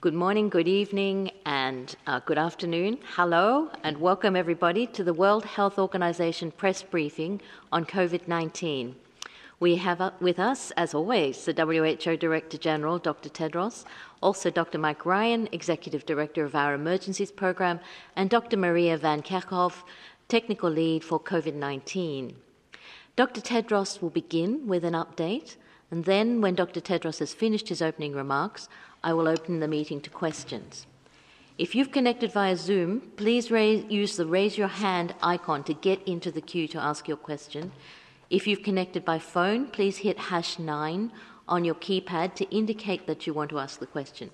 Good morning, good evening, and uh, good afternoon. Hello, and welcome everybody to the World Health Organization press briefing on COVID 19. We have uh, with us, as always, the WHO Director General, Dr. Tedros, also Dr. Mike Ryan, Executive Director of our Emergencies Program, and Dr. Maria Van Kerkhove, Technical Lead for COVID 19. Dr. Tedros will begin with an update, and then, when Dr. Tedros has finished his opening remarks, I will open the meeting to questions. If you've connected via Zoom, please raise, use the raise your hand icon to get into the queue to ask your question. If you've connected by phone, please hit hash 9 on your keypad to indicate that you want to ask the question.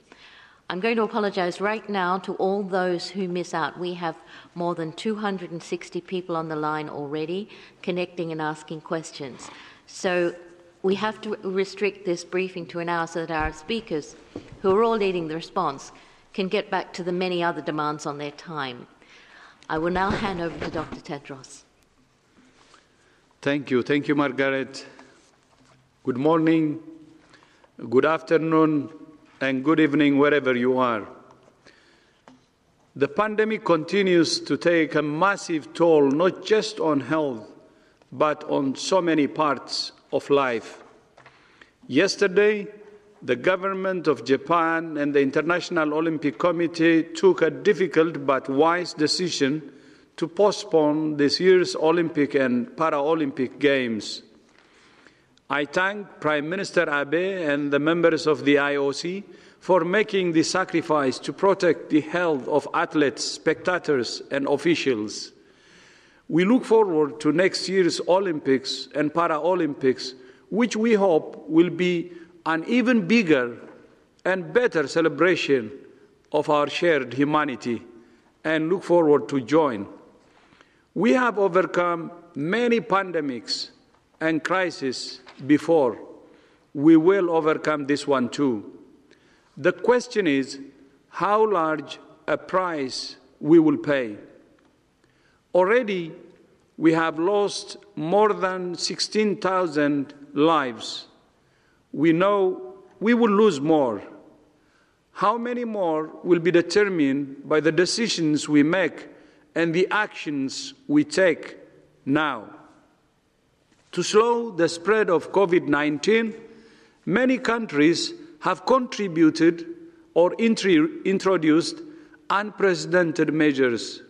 I'm going to apologize right now to all those who miss out. We have more than 260 people on the line already connecting and asking questions. So we have to restrict this briefing to an hour so that our speakers, who are all leading the response, can get back to the many other demands on their time. I will now hand over to Dr. Tedros. Thank you. Thank you, Margaret. Good morning, good afternoon, and good evening, wherever you are. The pandemic continues to take a massive toll, not just on health, but on so many parts of life. Yesterday, the government of Japan and the International Olympic Committee took a difficult but wise decision to postpone this year's Olympic and Paralympic Games. I thank Prime Minister Abe and the members of the IOC for making the sacrifice to protect the health of athletes, spectators, and officials. We look forward to next year's Olympics and Paralympics, which we hope will be an even bigger and better celebration of our shared humanity and look forward to join. We have overcome many pandemics and crises before. We will overcome this one too. The question is how large a price we will pay. Already, we have lost more than 16,000 lives. We know we will lose more. How many more will be determined by the decisions we make and the actions we take now. To slow the spread of COVID 19, many countries have contributed or introduced unprecedented measures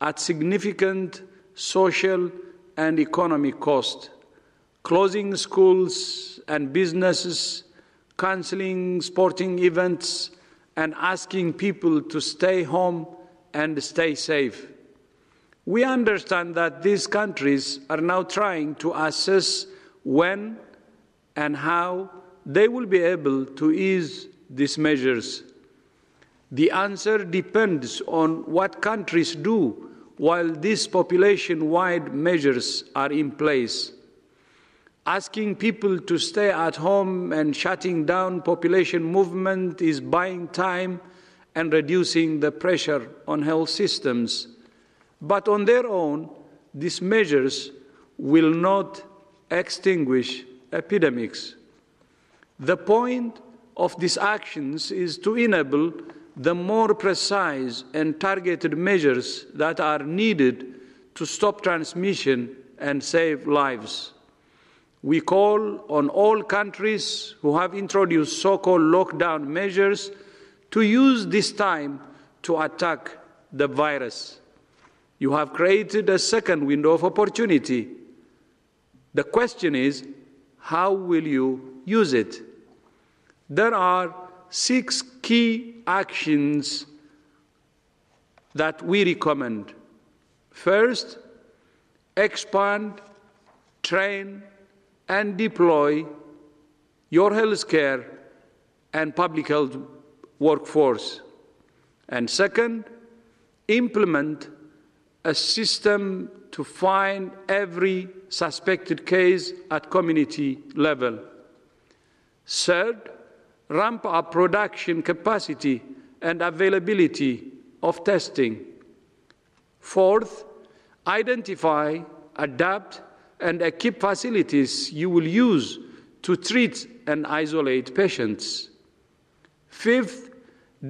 at significant social and economic cost, closing schools and businesses, cancelling sporting events, and asking people to stay home and stay safe. We understand that these countries are now trying to assess when and how they will be able to ease these measures. The answer depends on what countries do while these population wide measures are in place. Asking people to stay at home and shutting down population movement is buying time and reducing the pressure on health systems. But on their own, these measures will not extinguish epidemics. The point of these actions is to enable the more precise and targeted measures that are needed to stop transmission and save lives. We call on all countries who have introduced so called lockdown measures to use this time to attack the virus. You have created a second window of opportunity. The question is, how will you use it? There are six key actions that we recommend. First, expand, train, and deploy your healthcare and public health workforce. And second, implement a system to find every suspected case at community level. Third, ramp up production capacity and availability of testing. Fourth, identify, adapt, and equip facilities you will use to treat and isolate patients. Fifth,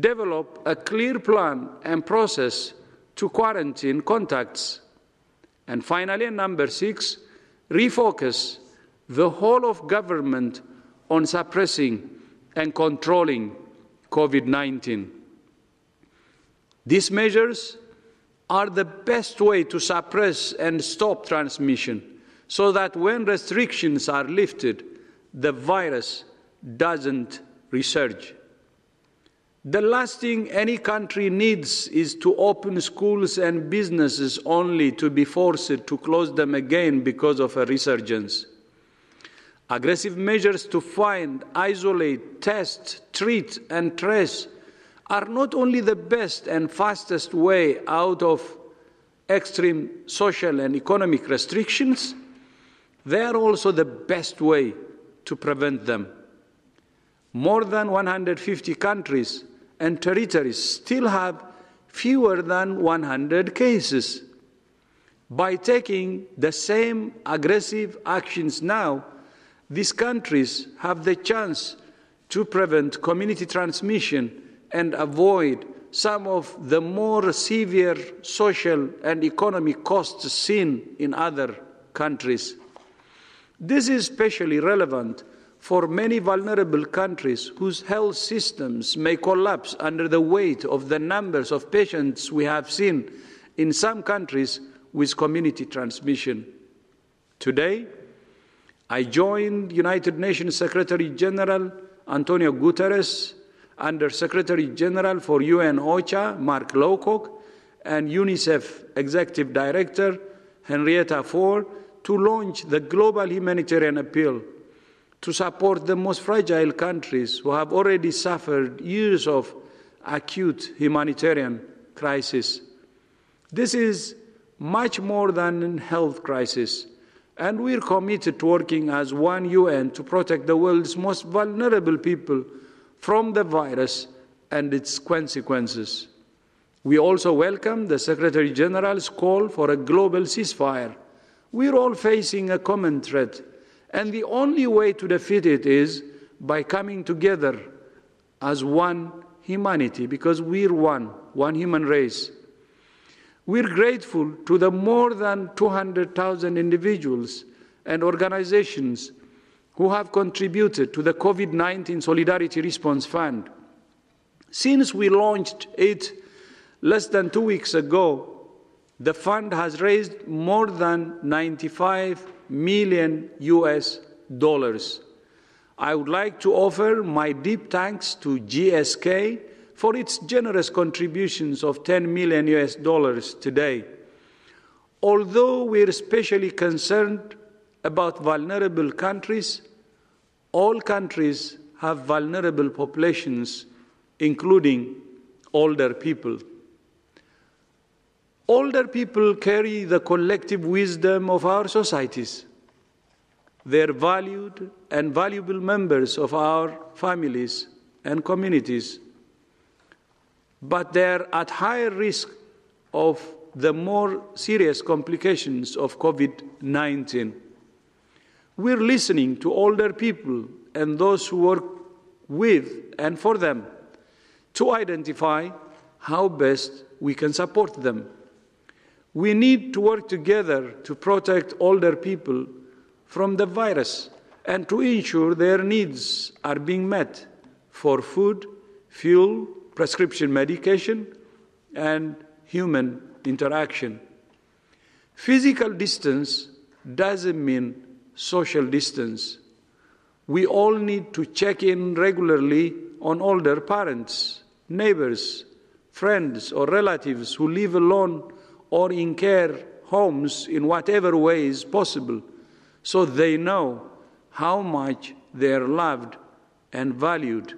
develop a clear plan and process to quarantine contacts. And finally, number six, refocus the whole of government on suppressing and controlling COVID 19. These measures are the best way to suppress and stop transmission so that when restrictions are lifted, the virus doesn't resurge. The last thing any country needs is to open schools and businesses only to be forced to close them again because of a resurgence. Aggressive measures to find, isolate, test, treat, and trace are not only the best and fastest way out of extreme social and economic restrictions, they are also the best way to prevent them. More than 150 countries and territories still have fewer than 100 cases. By taking the same aggressive actions now, these countries have the chance to prevent community transmission and avoid some of the more severe social and economic costs seen in other countries. This is especially relevant for many vulnerable countries whose health systems may collapse under the weight of the numbers of patients we have seen in some countries with community transmission. Today, I joined United Nations Secretary General Antonio Guterres, Under Secretary General for UN OCHA, Mark Lowcock, and UNICEF Executive Director Henrietta Fore to launch the global humanitarian appeal to support the most fragile countries who have already suffered years of acute humanitarian crisis. This is much more than a health crisis, and we're committed to working as one UN to protect the world's most vulnerable people from the virus and its consequences. We also welcome the Secretary General's call for a global ceasefire. We're all facing a common threat and the only way to defeat it is by coming together as one humanity, because we're one, one human race. We're grateful to the more than 200,000 individuals and organizations who have contributed to the COVID 19 Solidarity Response Fund. Since we launched it less than two weeks ago, the fund has raised more than 95 million US dollars. I would like to offer my deep thanks to GSK for its generous contributions of 10 million US dollars today. Although we are especially concerned about vulnerable countries, all countries have vulnerable populations, including older people. Older people carry the collective wisdom of our societies. They're valued and valuable members of our families and communities, but they're at higher risk of the more serious complications of COVID 19. We're listening to older people and those who work with and for them to identify how best we can support them. We need to work together to protect older people from the virus and to ensure their needs are being met for food, fuel, prescription medication, and human interaction. Physical distance doesn't mean social distance. We all need to check in regularly on older parents, neighbors, friends, or relatives who live alone or in care homes in whatever way is possible so they know how much they are loved and valued.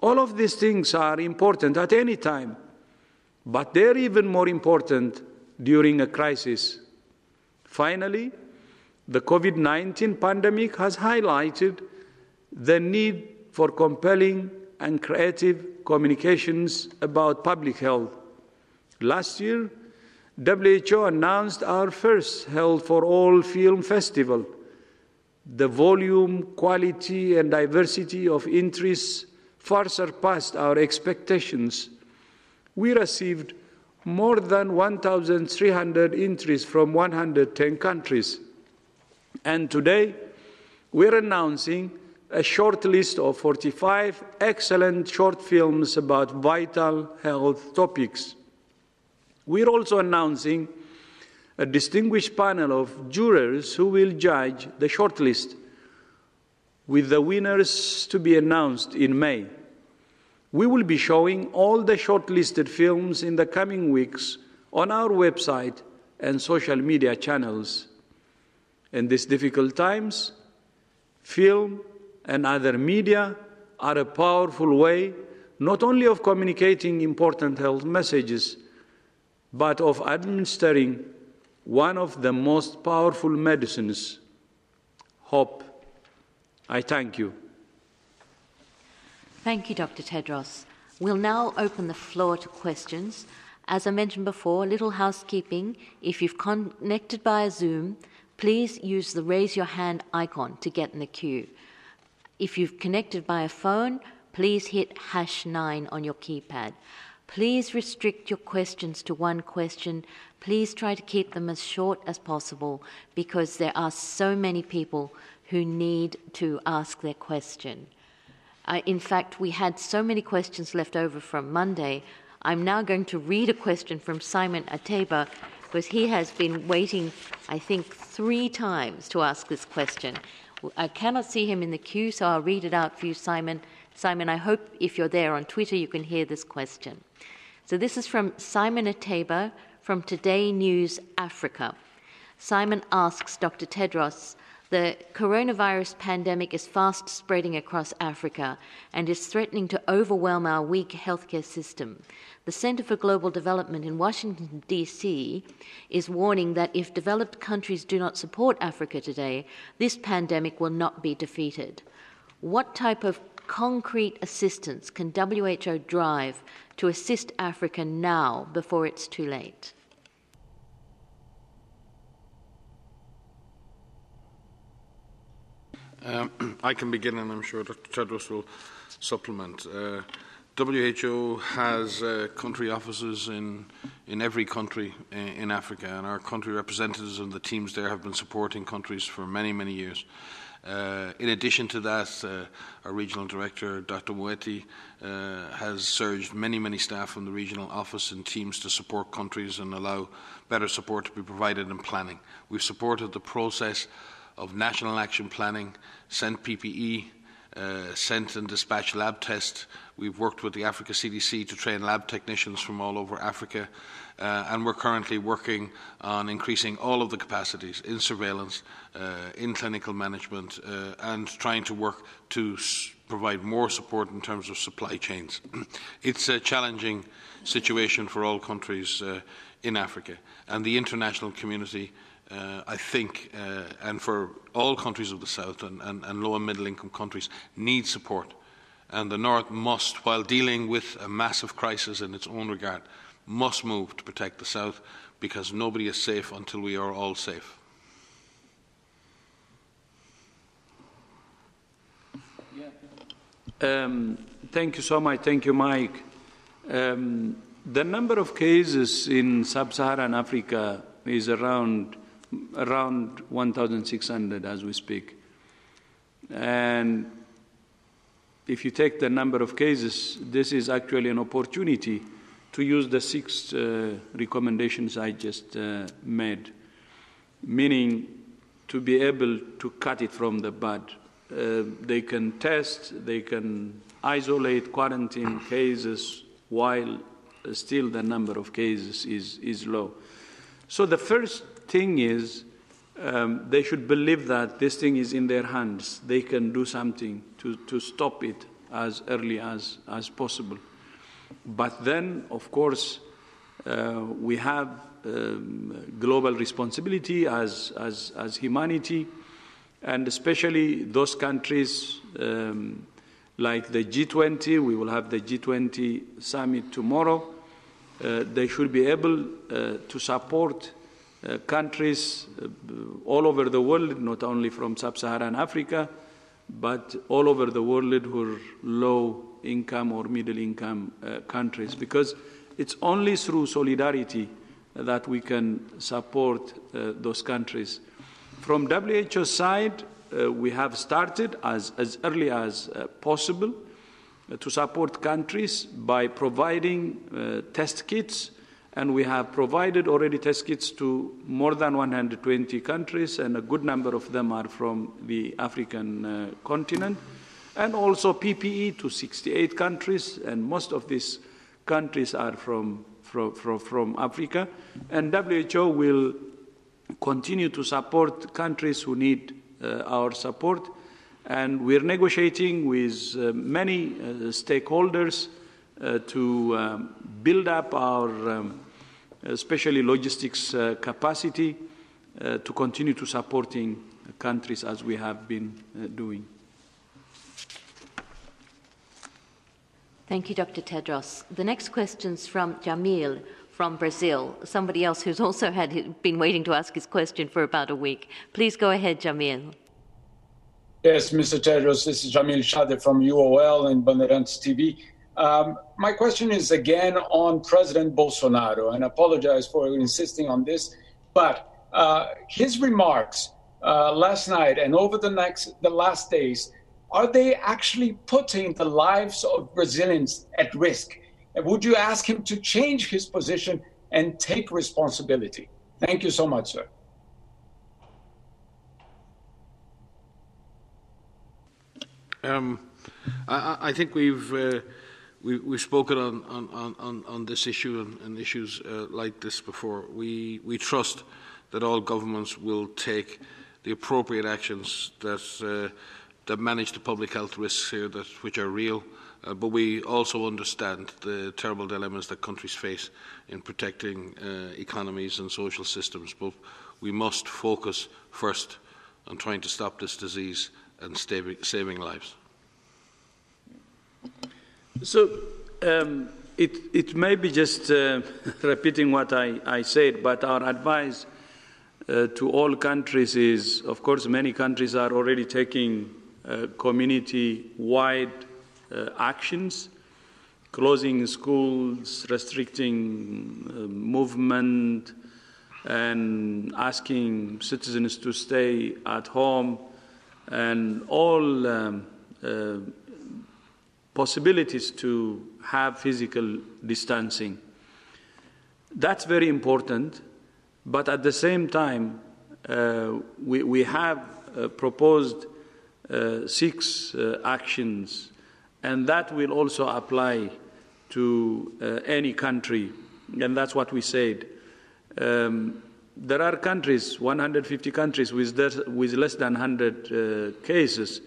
All of these things are important at any time, but they're even more important during a crisis. Finally, the COVID 19 pandemic has highlighted the need for compelling and creative communications about public health. Last year, WHO announced our first Health for All film festival. The volume, quality, and diversity of interests far surpassed our expectations. We received more than 1,300 entries from 110 countries. And today, we're announcing a short list of 45 excellent short films about vital health topics. We're also announcing a distinguished panel of jurors who will judge the shortlist, with the winners to be announced in May. We will be showing all the shortlisted films in the coming weeks on our website and social media channels. In these difficult times, film and other media are a powerful way not only of communicating important health messages, but of administering one of the most powerful medicines hope. I thank you. Thank you, Dr. Tedros. We'll now open the floor to questions. As I mentioned before, little housekeeping. If you've connected via Zoom, please use the raise your hand icon to get in the queue. If you've connected by a phone, please hit hash 9 on your keypad. Please restrict your questions to one question. Please try to keep them as short as possible because there are so many people who need to ask their question. Uh, in fact, we had so many questions left over from Monday. I'm now going to read a question from Simon Ateba because he has been waiting, I think, three times to ask this question. I cannot see him in the queue, so I'll read it out for you, Simon. Simon, I hope if you're there on Twitter, you can hear this question. So this is from Simon Ateba from Today News Africa. Simon asks Dr. Tedros the coronavirus pandemic is fast spreading across Africa and is threatening to overwhelm our weak healthcare system. The Center for Global Development in Washington, D.C., is warning that if developed countries do not support Africa today, this pandemic will not be defeated. What type of concrete assistance can WHO drive to assist Africa now before it's too late? Um, I can begin, and I'm sure Dr. Tedros will supplement. Uh, WHO has uh, country offices in, in every country in, in, Africa, and our country representatives and the teams there have been supporting countries for many, many years. Uh, in addition to that, uh, our regional director, Dr. Moeti, uh, has surged many, many staff from the regional office and teams to support countries and allow better support to be provided in planning. We've supported the process of national action planning, sent PPE, uh, sent and dispatched lab tests. We've worked with the Africa CDC to train lab technicians from all over Africa, uh, and we're currently working on increasing all of the capacities in surveillance, uh, in clinical management, uh, and trying to work to s- provide more support in terms of supply chains. it's a challenging situation for all countries uh, in Africa, and the international community uh, I think, uh, and for all countries of the South and, and, and low and middle income countries, need support. And the North must, while dealing with a massive crisis in its own regard, must move to protect the South because nobody is safe until we are all safe. Um, thank you so much. Thank you, Mike. Um, the number of cases in sub Saharan Africa is around around 1,600 as we speak. And if you take the number of cases, this is actually an opportunity to use the six uh, recommendations I just uh, made, meaning to be able to cut it from the bud. Uh, they can test, they can isolate quarantine cases while still the number of cases is, is low. So the first thing is um, they should believe that this thing is in their hands. They can do something to, to stop it as early as, as possible. But then, of course, uh, we have um, global responsibility as, as, as humanity, and especially those countries um, like the G20. We will have the G20 summit tomorrow. Uh, they should be able uh, to support uh, countries uh, all over the world, not only from sub Saharan Africa, but all over the world who are low income or middle income uh, countries because it's only through solidarity that we can support uh, those countries. From WHO side, uh, we have started as, as early as uh, possible to support countries by providing test kits, and we have provided already test kits to more than 120 countries, and a good number of them are from the African uh, continent, and also PPE to 68 countries, and most of these countries are from, from, from, from Africa, and WHO will continue to support countries who need uh, our support. And we're negotiating with uh, many uh, stakeholders to um, build up our, um, especially logistics capacity, to continue to supporting countries as we have been doing. Thank you, Dr. Tedros. The next question is from Jamil from Brazil, somebody else who's also had been waiting to ask his question for about a week. Please go ahead, Jamil. Yes, Mr. Tedros, this is Jamil Chade from UOL and Bandeirantes TV. Um, my question is again on President Bolsonaro, and I apologize for insisting on this, but uh, his remarks uh, last night and over the next the last days are they actually putting the lives of Brazilians at risk? Would you ask him to change his position and take responsibility? Thank you so much, sir. Um, I, I, think we've uh, we, we've spoken on, on, on, on this issue and, and issues uh, like this before. We we trust that all governments will take the appropriate actions that uh, that manage the public health risks here, that which are real uh, but we also understand the terrible dilemmas that countries face in protecting uh, economies and social systems. But we must focus first on trying to stop this disease and saving, saving lives. So um, it, it may be just uh, repeating what I, I said, but our advice uh, to all countries is of course, many countries are already taking uh, community wide uh, actions, closing schools, restricting uh, movement, and asking citizens to stay at home, and all um, uh, possibilities to have physical distancing. That's very important, but at the same time, uh, we, we have uh, proposed uh, six actions and that will also apply to uh, any country, and that's what we said. Um, there are countries, 150 countries, with, with less than 100 uh, cases,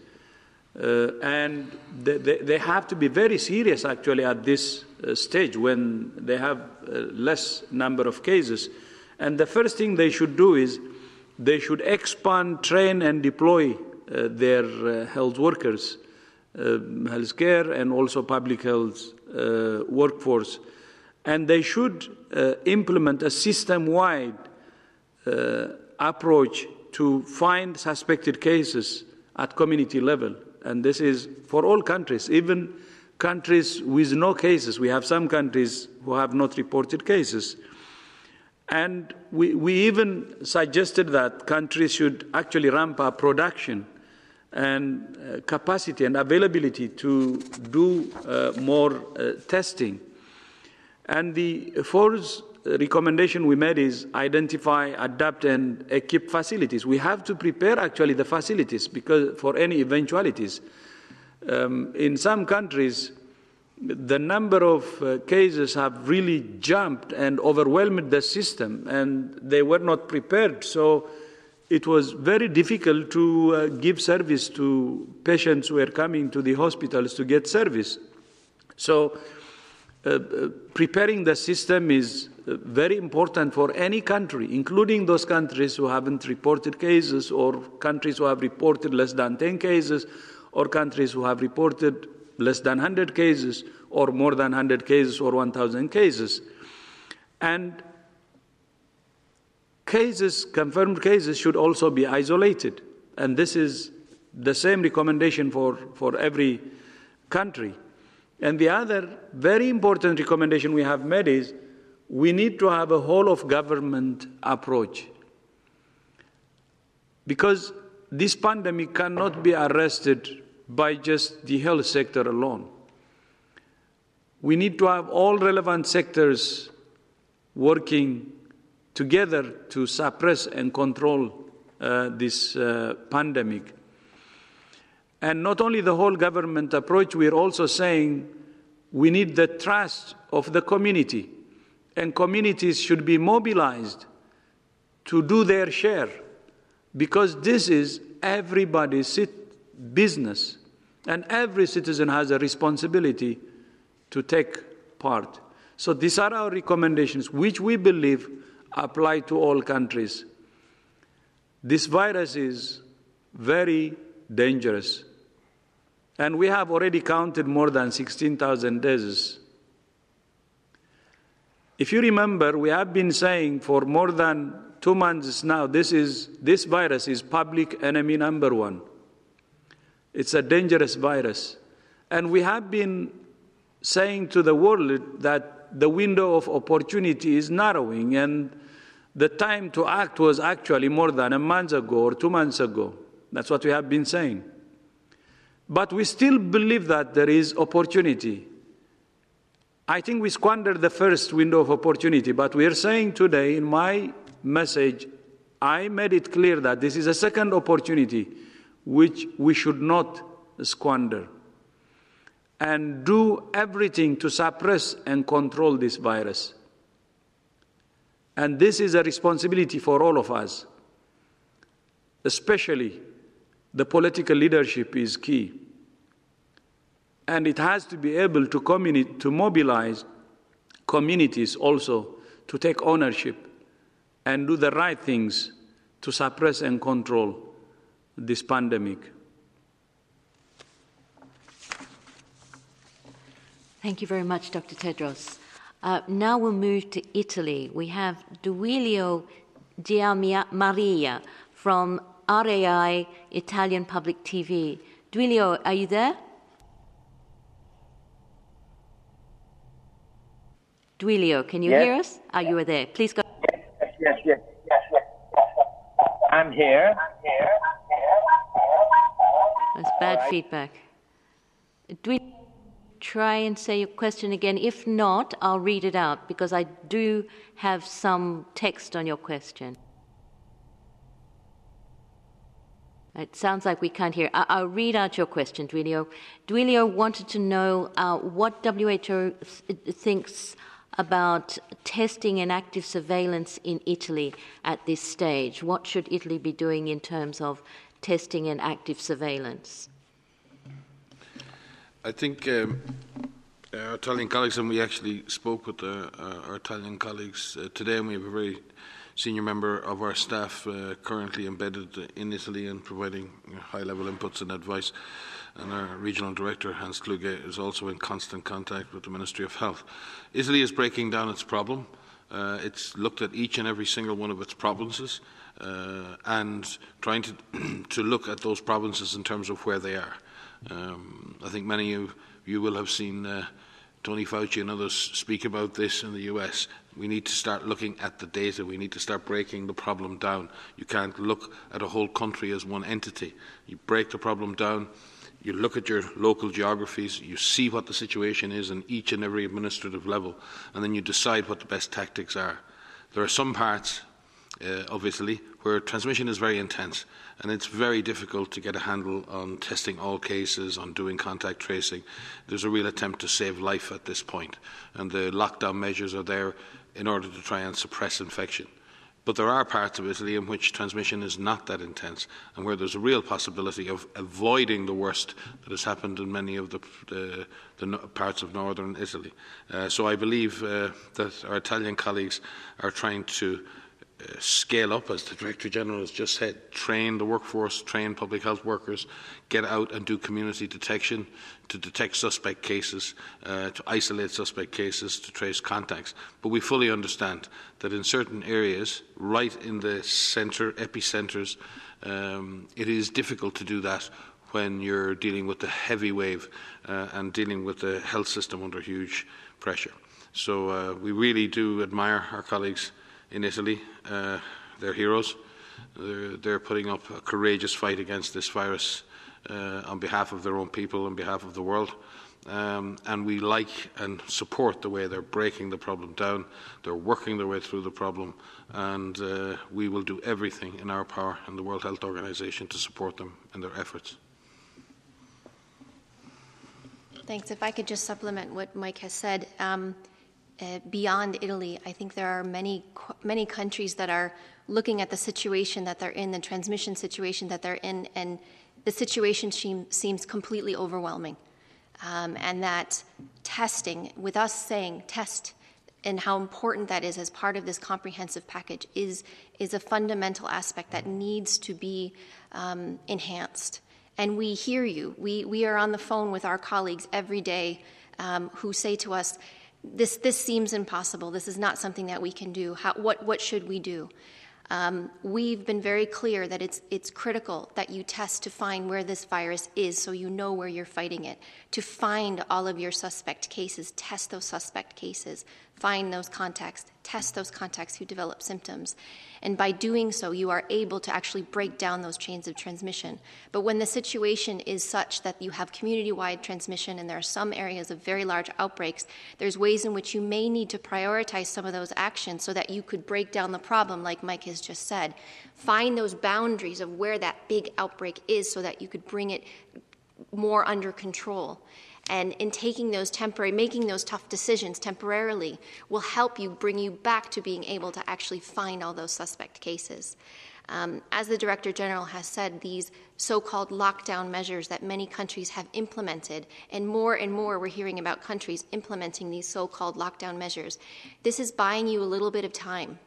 uh, and they, they, they, have to be very serious actually at this uh, stage when they have uh, less number of cases. And the first thing they should do is they should expand, train, and deploy uh, their health workers uh, healthcare and also public health uh, workforce. And they should uh, implement a system wide approach to find suspected cases at community level. And this is for all countries, even countries with no cases. We have some countries who have not reported cases. And we, we even suggested that countries should actually ramp up production and uh, capacity and availability to do uh, more uh, testing. And the fourth recommendation we made is identify, adapt, and equip facilities. We have to prepare actually the facilities because for any eventualities. Um, in some countries, the number of uh, cases have really jumped and overwhelmed the system, and they were not prepared. So it was very difficult to uh, give service to patients who were coming to the hospitals to get service. So, uh, uh, preparing the system is uh, very important for any country, including those countries who haven't reported cases, or countries who have reported less than 10 cases, or countries who have reported less than 100 cases, or more than 100 cases, or 1,000 cases. And cases, confirmed cases, should also be isolated. And this is the same recommendation for, for every country. And the other very important recommendation we have made is we need to have a whole of government approach. Because this pandemic cannot be arrested by just the health sector alone. We need to have all relevant sectors working together to suppress and control uh, this uh, pandemic. And not only the whole government approach, we're also saying we need the trust of the community, and communities should be mobilized to do their share because this is everybody's business, and every citizen has a responsibility to take part. So, these are our recommendations, which we believe apply to all countries. This virus is very dangerous. And we have already counted more than 16,000 deaths. If you remember, we have been saying for more than two months now this, is, this virus is public enemy number one. It's a dangerous virus. And we have been saying to the world that the window of opportunity is narrowing and the time to act was actually more than a month ago or two months ago. That's what we have been saying. But we still believe that there is opportunity. I think we squandered the first window of opportunity, but we are saying today in my message, I made it clear that this is a second opportunity which we should not squander and do everything to suppress and control this virus. And this is a responsibility for all of us, especially the political leadership is key. And it has to be able to, communi- to mobilize communities also to take ownership and do the right things to suppress and control this pandemic. Thank you very much, Dr. Tedros. Uh, now we'll move to Italy. We have Duilio Giammaria from RAI Italian Public TV. Duilio, are you there? Duilio, can you yes. hear us? Are you there? Please go. Yes, yes, yes, yes, yes. I'm here. That's bad right. feedback. Duilio, try and say your question again. If not, I'll read it out because I do have some text on your question. It sounds like we can't hear. I- will read out your question, Duilio. Duilio wanted to know uh, what WHO th- thinks about testing and active surveillance in Italy at this stage. What should Italy be doing in terms of testing and active surveillance? I think um, our Italian colleagues, and we actually spoke with uh, our Italian colleagues uh, today, and we have a very senior member of our staff uh, currently embedded in Italy and providing high level inputs and advice. And our regional director, Hans Kluge, is also in constant contact with the Ministry of Health. Italy is breaking down its problem. Uh, it's looked at each and every single one of its provinces uh, and trying to, to look at those provinces in terms of where they are. Um, I think many of you will have seen uh, Tony Fauci and others speak about this in the US. We need to start looking at the data. We need to start breaking the problem down. You can't look at a whole country as one entity. You break the problem down. You look at your local geographies, you see what the situation is in each and every administrative level, and then you decide what the best tactics are. There are some parts uh, of Italy where transmission is very intense and it's very difficult to get a handle on testing all cases, on doing contact tracing. There's a real attempt to save life at this point, and the lockdown measures are there in order to try and suppress infection. But there are parts of Italy in which transmission is not that intense and where there's a real possibility of avoiding the worst that has happened in many of the, the, parts of northern Italy. Uh, so I believe uh, that our Italian colleagues are trying to uh, scale up, as the Director General has just said, train the workforce, train public health workers, get out and do community detection to detect suspect cases, uh, to isolate suspect cases, to trace contacts. But we fully understand that in certain areas, right in the centre, epicentres, um, it is difficult to do that when you're dealing with the heavy wave uh, and dealing with the health system under huge pressure. So uh, we really do admire our colleagues in Italy. Uh, they're heroes. They're, they're, putting up a courageous fight against this virus on behalf of their own people, on behalf of the world. Um, and we like and support the way they're breaking the problem down. They're working their way through the problem, and uh, we will do everything in our power in the World Health Organization to support them in their efforts. Thanks. If I could just supplement what Mike has said. Um, uh, beyond Italy, I think there are many many countries that are looking at the situation that they're in, the transmission situation that they're in, and the situation seems completely overwhelming um, and that testing, with us saying test and how important that is as part of this comprehensive package, is, is a fundamental aspect that needs to be um, enhanced. And we hear you. We, we are on the phone with our colleagues every day um, who say to us, this, this seems impossible. This is not something that we can do. How, what, what should we do? Um, we've been very clear that it's, it's critical that you test to find where this virus is so you know where you're fighting it. To find all of your suspect cases, test those suspect cases, find those contacts, test those contacts who develop symptoms. And by doing so, you are able to actually break down those chains of transmission. But when the situation is such that you have community wide transmission and there are some areas of very large outbreaks, there's ways in which you may need to prioritize some of those actions so that you could break down the problem, like Mike has just said. Find those boundaries of where that big outbreak is so that you could bring it more under control and in taking those temporary making those tough decisions temporarily will help you bring you back to being able to actually find all those suspect cases. Um, as the director general has said these so-called lockdown measures that many countries have implemented and more and more we're hearing about countries implementing these so-called lockdown measures this is buying you a little bit of time.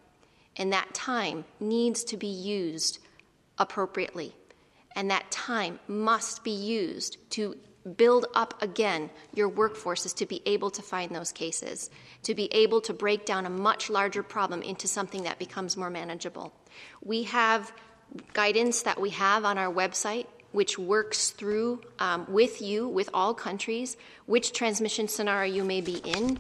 And that time needs to be used appropriately. And that time must be used to build up again your workforces to be able to find those cases, to be able to break down a much larger problem into something that becomes more manageable. We have guidance that we have on our website which works through um, with you, with all countries, which transmission scenario you may be in,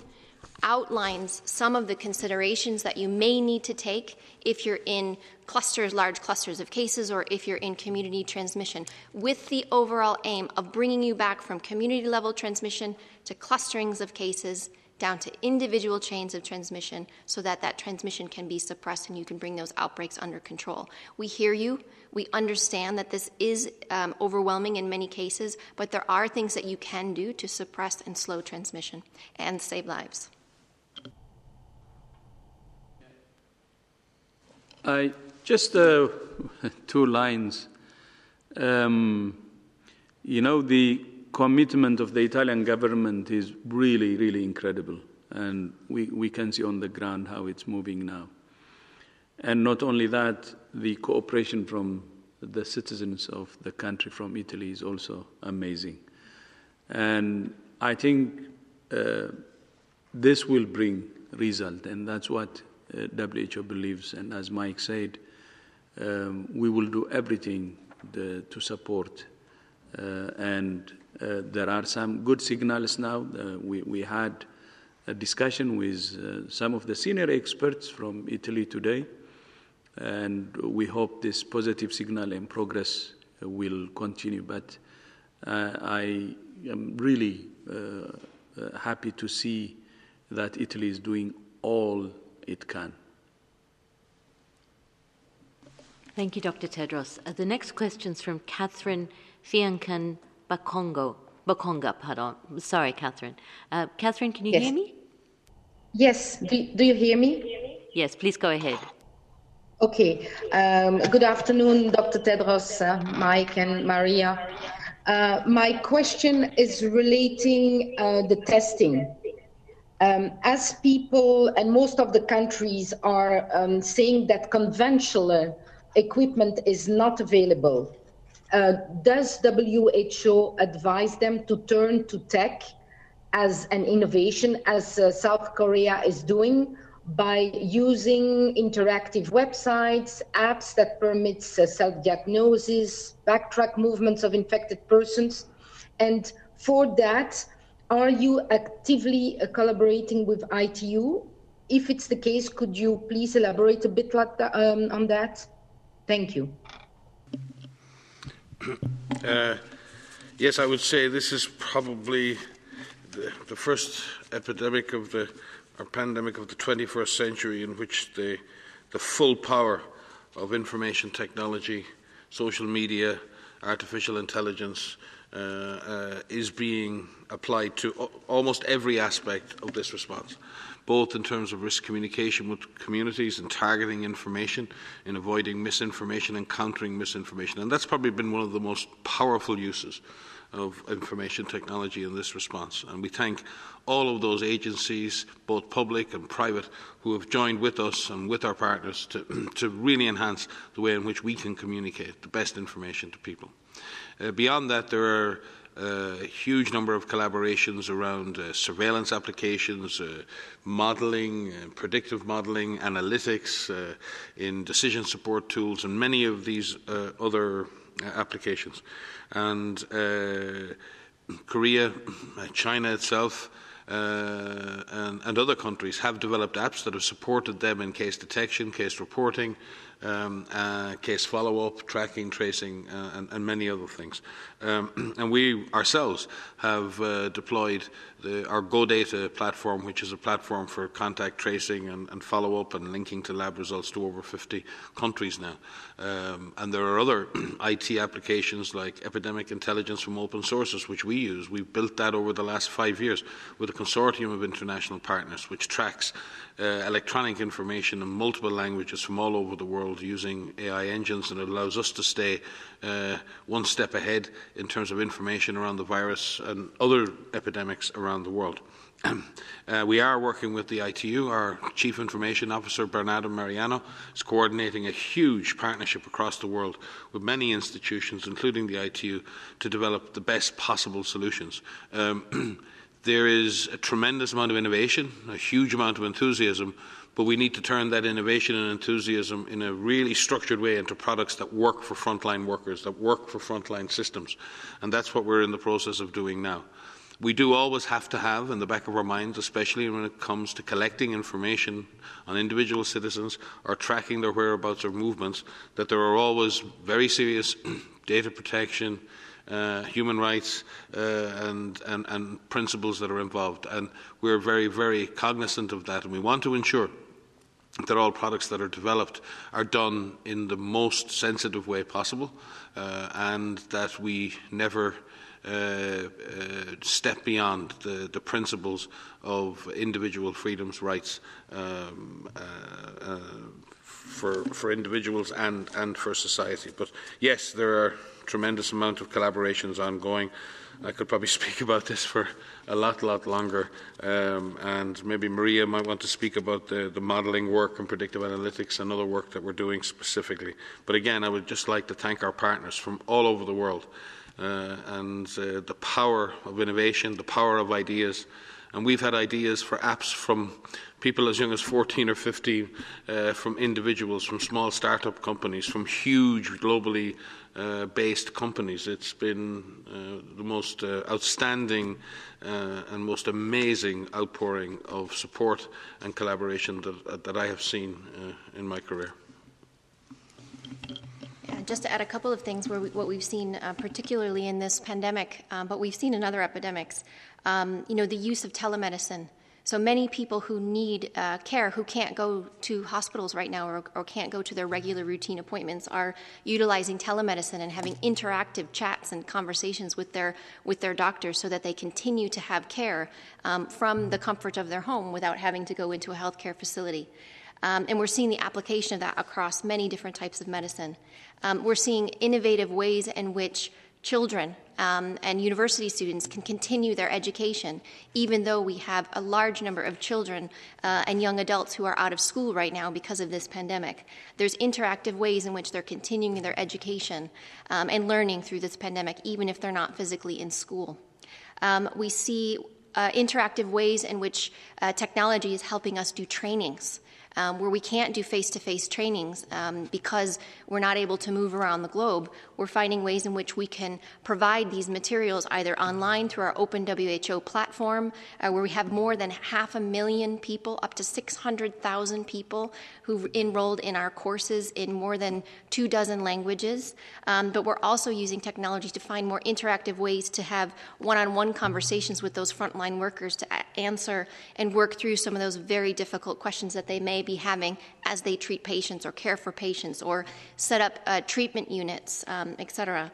outlines some of the considerations that you may need to take if you're in clusters, large clusters of cases, or if you're in community transmission, with the overall aim of bringing you back from community level transmission to clusterings of cases down to individual chains of transmission so that that transmission can be suppressed and you can bring those outbreaks under control. We hear you. We understand that this is um, overwhelming in many cases, but there are things that you can do to suppress and slow transmission and save lives. I just uh, two lines. Um, you know, the commitment of the Italian government is really, really incredible. And we, we can see on the ground how it's moving now. And not only that, the cooperation from the citizens of the country from Italy is also amazing. And I think uh, this will bring result, and that's what WHO believes, and as Mike said, um, we will do everything the, to support. Uh, and uh, there are some good signals now. Uh, we, we had a discussion with some of the senior experts from Italy today, and we hope this positive signal and progress will continue. But uh, I am really uh, happy to see that Italy is doing all it can. Thank you, Dr. Tedros. Uh, the next question is from Catherine Fiancan Bakongo. Bakonga, pardon. Sorry, Catherine. Uh, Catherine, can you yes. hear me? Yes. Do, do you hear me? Yes, please go ahead. Okay. Um, good afternoon, Dr. Tedros, uh, Mike, and Maria. Uh, my question is relating uh, the testing. Um, as people and most of the countries are um, saying that conventional equipment is not available, uh, does WHO advise them to turn to tech as an innovation, as uh, South Korea is doing, by using interactive websites, apps that permits uh, self-diagnosis, backtrack movements of infected persons. And for that, are you actively uh, collaborating with ITU? If it's the case, could you please elaborate a bit like that, um, on that? Thank you. Uh, yes, I would say this is probably the, the first epidemic of the or pandemic of the 21st century in which the, the full power of information technology, social media, artificial intelligence Uh, uh, is being applied to almost every aspect of this response, both in terms of risk communication with communities and targeting information, in avoiding misinformation and countering misinformation. And that's probably been one of the most powerful uses of information technology in this response. And we thank all of those agencies, both public and private, who have joined with us and with our partners to, to really enhance the way in which we can communicate the best information to people. Uh, beyond that, there are uh, a huge number of collaborations around uh, surveillance applications, uh, modelling, uh, predictive modelling, analytics, uh, in decision support tools, and many of these uh, other applications. And Korea, China itself, uh, and, and, other countries have developed apps that have supported them in case detection, case reporting, um, uh, case follow up, tracking, tracing, uh, and, and, many other things. Um, and we ourselves have uh, deployed the, our GoData platform, which is a platform for contact tracing and, and follow up and linking to lab results to over 50 countries now. Um, and there are other IT applications like epidemic intelligence from open sources, which we use. We've built that over the last five years with a consortium of international partners, which tracks electronic information in multiple languages from all over the world using AI engines, and it allows us to stay uh, one step ahead in terms of information around the virus and other epidemics around the world. Uh, we are working with the ITU. Our Chief Information Officer, Bernardo Mariano, is coordinating a huge partnership across the world with many institutions, including the ITU, to develop the best possible solutions. Um, there is a tremendous amount of innovation, a huge amount of enthusiasm, but we need to turn that innovation and enthusiasm in a really structured way into products that work for frontline workers, that work for frontline systems. And that's what we're in the process of doing now. We do always have to have in the back of our minds, especially when it comes to collecting information on individual citizens or tracking their whereabouts or movements, that there are always very serious data protection, uh, human rights uh, and, and, and principles that are involved. And we're very, very cognizant of that, and we want to ensure that all products that are developed are done in the most sensitive way possible uh, and that we never uh, uh, step beyond the, the, principles of individual freedoms, rights um, uh, for, for individuals and, and for society. But yes, there are tremendous amount of collaborations ongoing. I could probably speak about this for a lot, lot longer. Um, and maybe Maria might want to speak about the, the modelling work and predictive analytics and other work that we're doing specifically. But again, I would just like to thank our partners from all over the world uh, and uh, the power of innovation, the power of ideas. And we've had ideas for apps from people as young as 14 or 15, uh, from individuals, from small startup companies, from huge globally uh, based companies. It's been uh, the most uh, outstanding uh, and most amazing outpouring of support and collaboration that, that I have seen uh, in my career. Just to add a couple of things, we, what we've seen, uh, particularly in this pandemic, but we've seen in other epidemics, um, you know, the use of telemedicine so many people who need uh, care, who can't go to hospitals right now or, or, can't go to their regular routine appointments, are utilizing telemedicine and having interactive chats and conversations with their with their doctors, so that they continue to have care um, from the comfort of their home without having to go into a healthcare facility. Um, and we're seeing the application of that across many different types of medicine. Um, we're seeing innovative ways in which children um, and university students can continue their education, even though we have a large number of children uh, and young adults who are out of school right now because of this pandemic. There's interactive ways in which they're continuing their education um, and learning through this pandemic, even if they're not physically in school. Um, we see uh, interactive ways in which uh, technology is helping us do trainings um, where we can't do face to face trainings um, because we're not able to move around the globe, we're finding ways in which we can provide these materials either online through our Open WHO platform, uh, where we have more than half a million people, up to 600,000 people who've enrolled in our courses in more than two dozen languages. Um, but we're also using technology to find more interactive ways to have one on one conversations with those frontline workers to a- answer and work through some of those very difficult questions that they may be having as they treat patients or care for patients or set up uh, treatment units, um, et cetera.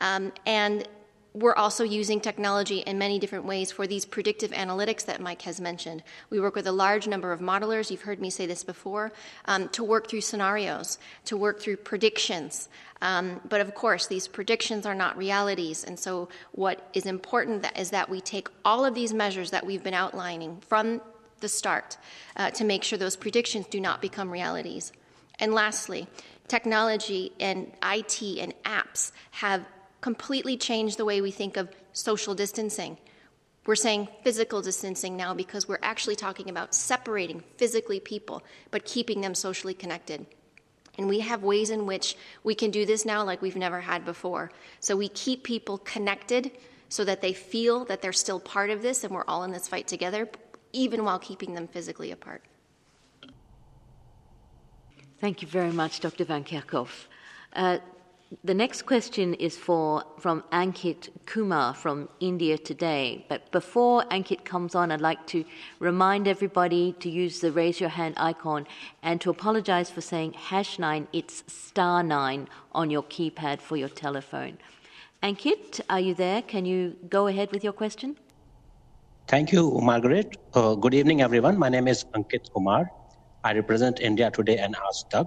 Um, and we're also using technology in many different ways for these predictive analytics that Mike has mentioned. We work with a large number of modelers, you've heard me say this before, um, to work through scenarios, to work through predictions. Um, but of course, these predictions are not realities. And so, what is important that is that we take all of these measures that we've been outlining from the start uh, to make sure those predictions do not become realities. And lastly, technology and IT and apps have completely changed the way we think of social distancing. We're saying physical distancing now because we're actually talking about separating physically people, but keeping them socially connected. And we have ways in which we can do this now like we've never had before. So we keep people connected so that they feel that they're still part of this and we're all in this fight together, even while keeping them physically apart. Thank you very much, Dr. Van Kerkhove. Uh, the next question is for from Ankit Kumar from India Today. But before Ankit comes on, I'd like to remind everybody to use the raise your hand icon and to apologize for saying hash nine. It's star nine on your keypad for your telephone. Ankit, are you there? Can you go ahead with your question? Thank you, Margaret. Uh, good evening, everyone. My name is Ankit Kumar. I represent India Today and Aaj Tak.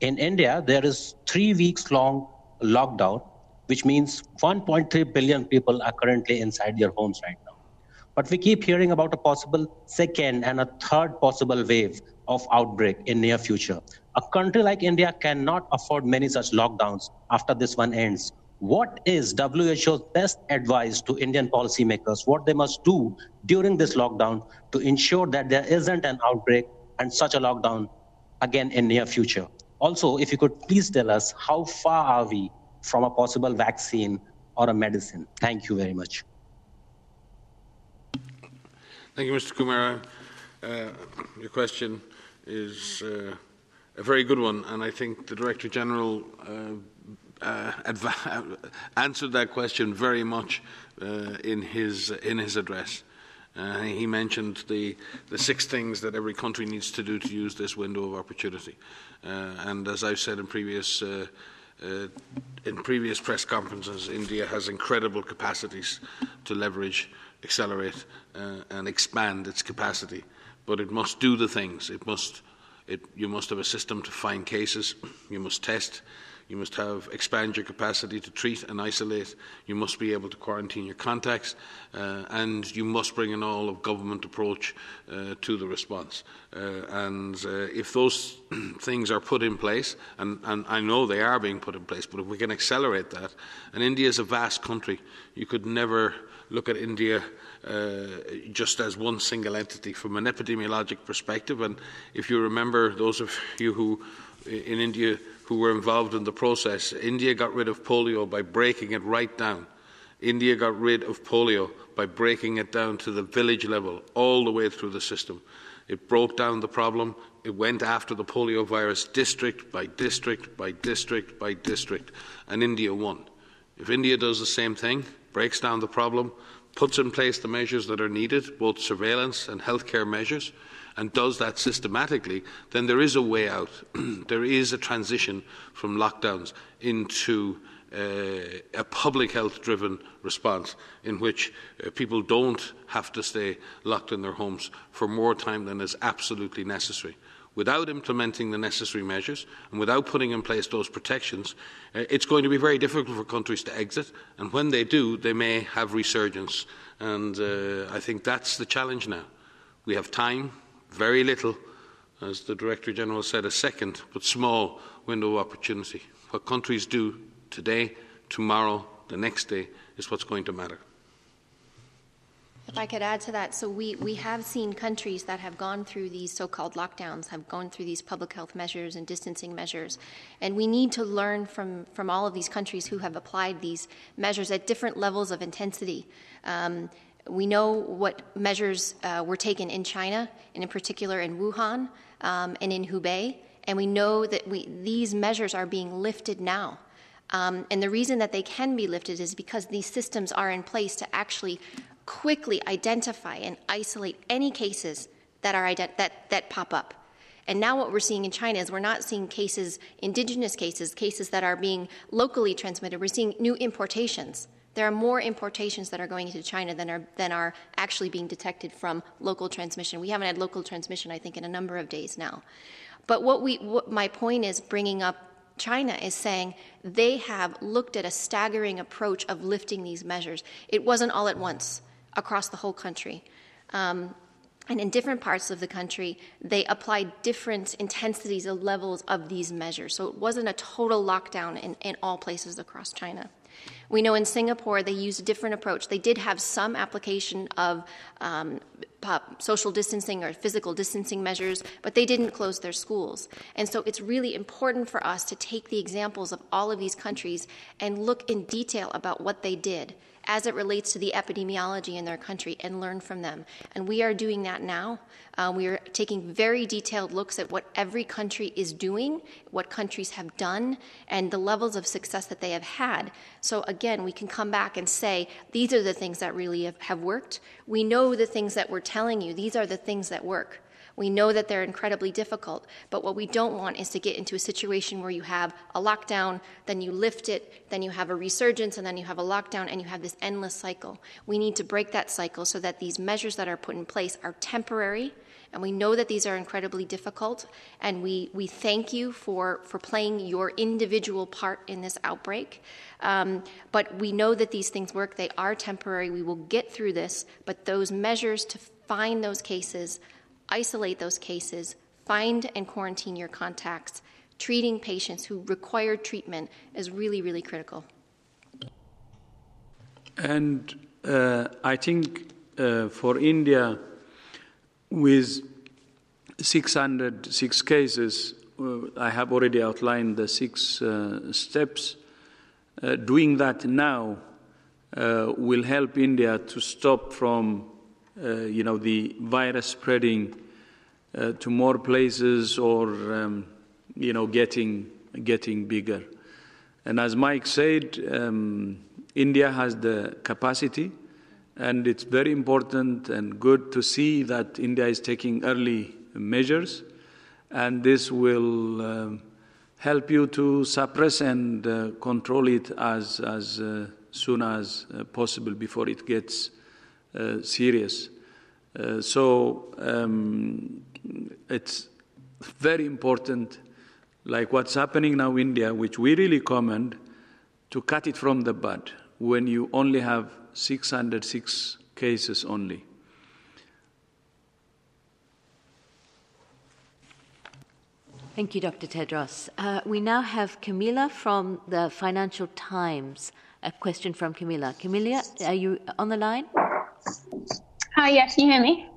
In India, there is three weeks long lockdown, which means 1.3 billion people are currently inside their homes right now. But we keep hearing about a possible second and a third possible wave of outbreak in near future. A country like India cannot afford many such lockdowns after this one ends what is WHO's best advice to Indian policymakers, what they must do during this lockdown to ensure that there isn't an outbreak and such a lockdown again in near future. Also, if you could please tell us how far are we from a possible vaccine or a medicine? Thank you very much. Thank you, Mr. Kumar. Uh, your question is uh, a very good one, and I think the Director General uh, uh, answered that question very much uh, in his in his address. Uh, he mentioned the, the six things that every country needs to do to use this window of opportunity. Uh, and as I've said in previous, uh, uh, in previous press conferences, India has incredible capacities to leverage, accelerate, and expand its capacity. But it must do the things. It must, it, you must have a system to find cases. You must test. You must have expand your capacity to treat and isolate. You must be able to quarantine your contacts, uh, and you must bring an all of government approach uh, to the response. Uh, and uh, if those things are put in place, and, and, I know they are being put in place, but if we can accelerate that, and India is a vast country, you could never look at India. Uh, just as one single entity from an epidemiologic perspective. And if you remember, those of you who in India who were involved in the process. India got rid of polio by breaking it right down. India got rid of polio by breaking it down to the village level, all the way through the system. It broke down the problem. It went after the polio virus district by district by district by district, and India won. If India does the same thing, breaks down the problem, puts in place the measures that are needed, both surveillance and healthcare measures, and does that systematically, then there is a way out. there is a transition from lockdowns into uh, a public health driven response in which uh, people don't have to stay locked in their homes for more time than is absolutely necessary. Without implementing the necessary measures and without putting in place those protections, uh, it's going to be very difficult for countries to exit. And when they do, they may have resurgence. And uh, I think that's the challenge now. We have time, very little, as the Director General said, a second but small window of opportunity. What countries do today, tomorrow, the next day is what's going to matter. If I could add to that, so we, we have seen countries that have gone through these so called lockdowns, have gone through these public health measures and distancing measures. And we need to learn from, from all of these countries who have applied these measures at different levels of intensity. Um, we know what measures uh, were taken in China, and in particular in Wuhan um, and in Hubei, and we know that we, these measures are being lifted now. Um, and the reason that they can be lifted is because these systems are in place to actually quickly identify and isolate any cases that are ident- that that pop up. And now what we're seeing in China is we're not seeing cases, indigenous cases, cases that are being locally transmitted. We're seeing new importations. There are more importations that are going into China than are than are actually being detected from local transmission. We haven't had local transmission, I think, in a number of days now. But what we, what my point is bringing up China is saying they have looked at a staggering approach of lifting these measures. It wasn't all at once across the whole country. Um, and in different parts of the country, they applied different intensities or levels of these measures. So it wasn't a total lockdown in, in all places across China. We know in Singapore they used a different approach. They did have some application of um, social distancing or physical distancing measures, but they didn't close their schools. And so it's really important for us to take the examples of all of these countries and look in detail about what they did as it relates to the epidemiology in their country and learn from them. And we are doing that now. Uh, we are taking very detailed looks at what every country is doing, what countries have done, and the levels of success that they have had. So, again, we can come back and say, these are the things that really have, have worked. We know the things that we're telling you, these are the things that work. We know that they're incredibly difficult, but what we don't want is to get into a situation where you have a lockdown, then you lift it, then you have a resurgence, and then you have a lockdown, and you have this endless cycle. We need to break that cycle so that these measures that are put in place are temporary. And we know that these are incredibly difficult, and we, we thank you for, for playing your individual part in this outbreak. Um, but we know that these things work. They are temporary. We will get through this, but those measures to find those cases isolate those cases, find and quarantine your contacts. Treating patients who require treatment is really, really critical. And uh, I think uh, for India, with 606 cases, uh, I have already outlined the six uh, steps. Uh, doing that now uh, will help India to stop from you know, the virus spreading uh, to more places or, um, you know, getting, getting bigger. And as Mike said, um, India has the capacity, and it's very important and good to see that India is taking early measures, and this will um, help you to suppress and uh, control it as, as uh, soon as uh, possible before it gets uh, serious. Uh, so um, it's very important, like what's happening now in India, which we really commend, to cut it from the bud when you only have 606 cases only. Thank you, Dr. Tedros. Uh, we now have Camilla from the Financial Times. A question from Camilla. Camilla, are you on the line? Hi, yes, can you hear me?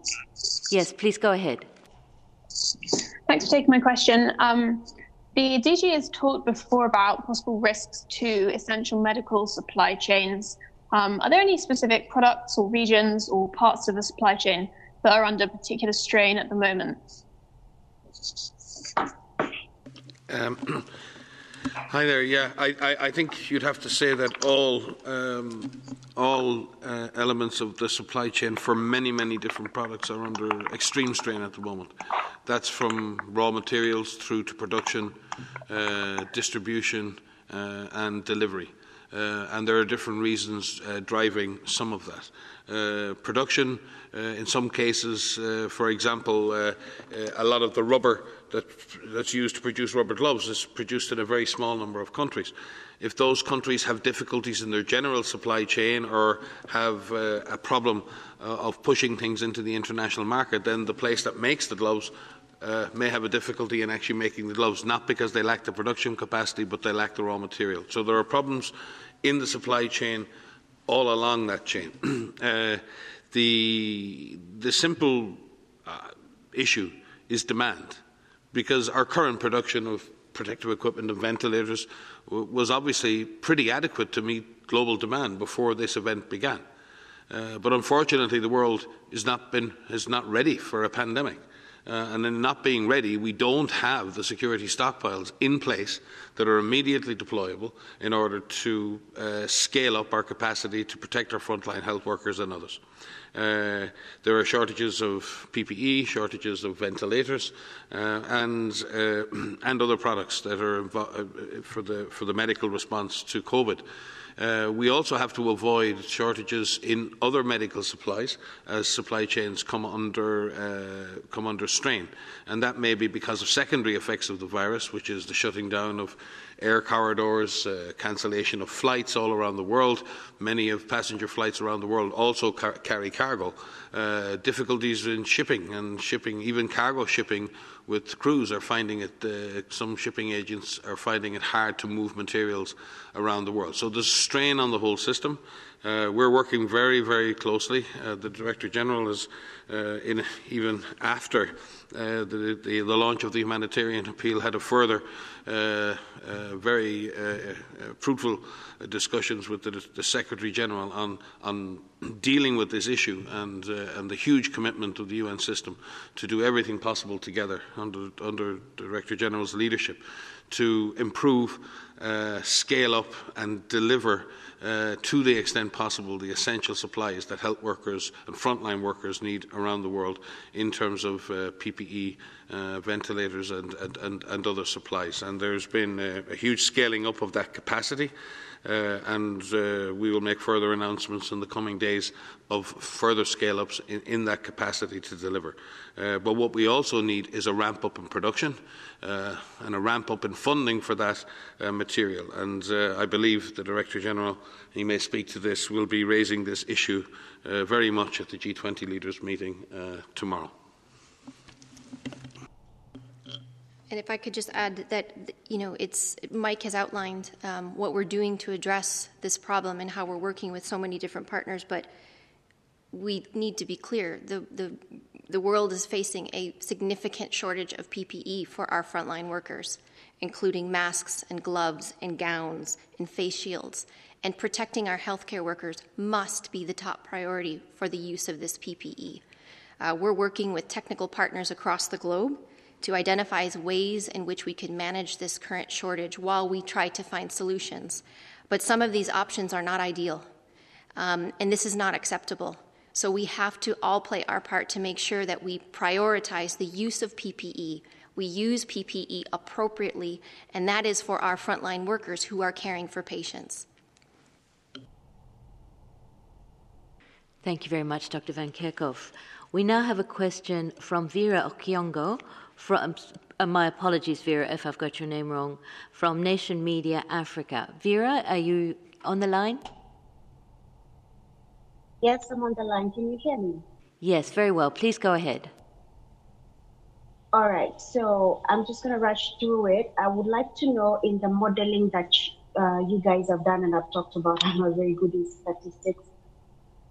Yes, please go ahead. Thanks for taking my question. Um, the DG has talked before about possible risks to essential medical supply chains. Um, are there any specific products or regions or parts of the supply chain that are under particular strain at the moment? Um, Hi there. Yeah, I, I, I, think you'd have to say that all um, all uh, elements of the supply chain for many many different products are under extreme strain at the moment. That's from raw materials through to production, uh, distribution, uh, and delivery. Uh, and there are different reasons uh, driving some of that. Uh, production, in some cases, for example, a lot of the rubber that, that's used to produce rubber gloves is produced in a very small number of countries. If those countries have difficulties in their general supply chain or have uh, a problem uh, of pushing things into the international market, then the place that makes the gloves uh, may have a difficulty in actually making the gloves, not because they lack the production capacity, but they lack the raw material. So there are problems in the supply chain all along that chain. Uh, The, the simple uh, issue is demand, because our current production of protective equipment and ventilators was obviously pretty adequate to meet global demand before this event began. Uh, but unfortunately, the world not, been, is not ready for a pandemic. Uh, and in not being ready, we don't have the security stockpiles in place that are immediately deployable in order to uh, scale up our capacity to protect our frontline health workers and others. Uh, there are shortages of PPE, shortages of ventilators, uh, and uh, and other products that are uh, for the for the medical response to COVID. Uh, we also have to avoid shortages in other medical supplies as supply chains come under, uh, come under strain. And that may be because of secondary effects of the virus, which is the shutting down of air corridors, uh, cancellation of flights all around the world. Many of passenger flights around the world also car carry cargo. Uh, difficulties in shipping and shipping, even cargo shipping with crews are finding it, uh, some shipping agents are finding it hard to move materials around the world. So there's strain on the whole system. Uh, we're working very, very closely. Uh, the Director General is, uh, in, even after uh, the, the, the, launch of the humanitarian appeal, had a further uh, uh, very fruitful discussions with the, the, Secretary General on, on dealing with this issue and, and the huge commitment of the UN system to do everything possible together under, under Director General's leadership to improve, scale up, and deliver uh, to the extent possible the essential supplies that health workers and frontline workers need around the world in terms of uh, PPE, uh, ventilators and, and, and, and other supplies. And there's been a, a huge scaling up of that capacity. Uh, and uh, we will make further announcements in the coming days of further scale ups in, in that capacity to deliver. Uh, but what we also need is a ramp up in production and a ramp up in funding for that material. And I believe the Director General, he may speak to this, will be raising this issue very much at the G20 leaders meeting tomorrow. And if I could just add that, you know, it's Mike has outlined um, what we're doing to address this problem and how we're working with so many different partners, but we need to be clear. The, the the world is facing a significant shortage of PPE for our frontline workers, including masks and gloves and gowns and face shields. And protecting our healthcare workers must be the top priority for the use of this PPE. Uh, we're working with technical partners across the globe to identify ways in which we could manage this current shortage while we try to find solutions. But some of these options are not ideal, um, and this is not acceptable. So we have to all play our part to make sure that we prioritize the use of PPE. We use PPE appropriately, and that is for our frontline workers who are caring for patients. Thank you very much, Dr. Van Kerkhove. We now have a question from Vera Okiongo, from, uh, my apologies, Vera, if I've got your name wrong, from Nation Media Africa. Vera, are you on the line? Yes, I'm on the line. Can you hear me? Yes, very well. Please go ahead. All right. So I'm just going to rush through it. I would like to know in the modeling that uh, you guys have done and I've talked about, I'm not very good in statistics.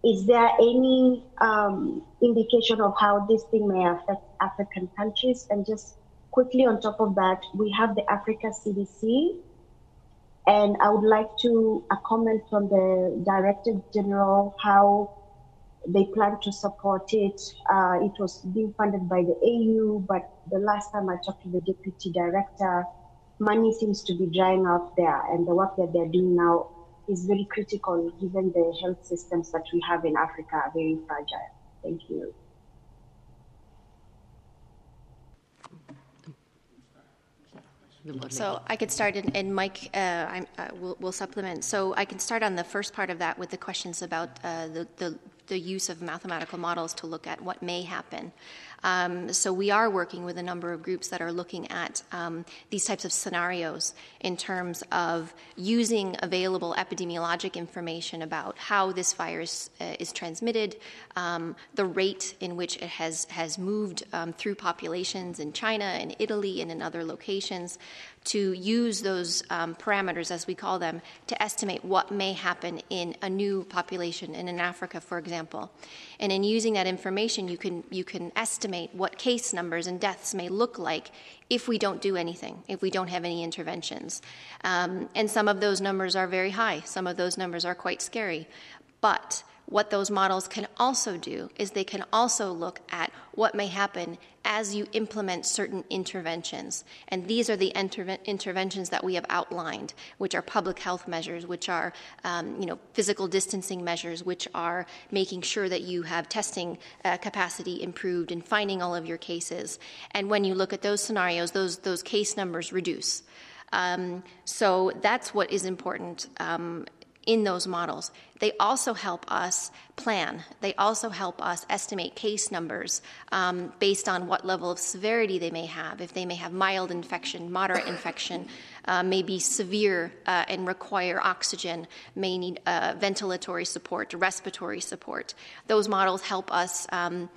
Is there any um, indication of how this thing may affect African countries? And just quickly on top of that, we have the Africa CDC and I would like to comment from the Director General how they plan to support it. Uh, it was being funded by the AU, but the last time I talked to the Deputy Director, money seems to be drying out there, and the work that they're doing now is very critical given the health systems that we have in Africa are very fragile. Thank you. So I could start, and, and Mike uh, uh, will, will, supplement. So I can start on the first part of that with the questions about uh, the, the, the use of mathematical models to look at what may happen. Um, so we are working with a number of groups that are looking at um, these types of scenarios in terms of using available epidemiologic information about how this virus uh, is transmitted, um, the rate in which it has has moved um, through populations in China and Italy and in other locations, to use those um, parameters, as we call them, to estimate what may happen in a new population, in, in Africa, for example. And in using that information, you can, you can estimate what case numbers and deaths may look like if we don't do anything, if we don't have any interventions. Um, and some of those numbers are very high, some of those numbers are quite scary. But what those models can also do is they can also look at what may happen as you implement certain interventions. And these are the interve- interventions that we have outlined, which are public health measures, which are um, you know, physical distancing measures, which are making sure that you have testing uh, capacity improved and finding all of your cases. And when you look at those scenarios, those, those case numbers reduce. Um, so that's what is important. Um, in those models. They also help us plan. They also help us estimate case numbers um, based on what level of severity they may have. If they may have mild infection, moderate infection, uh, may be severe uh, and require oxygen, may need uh, ventilatory support, respiratory support. Those models help us um,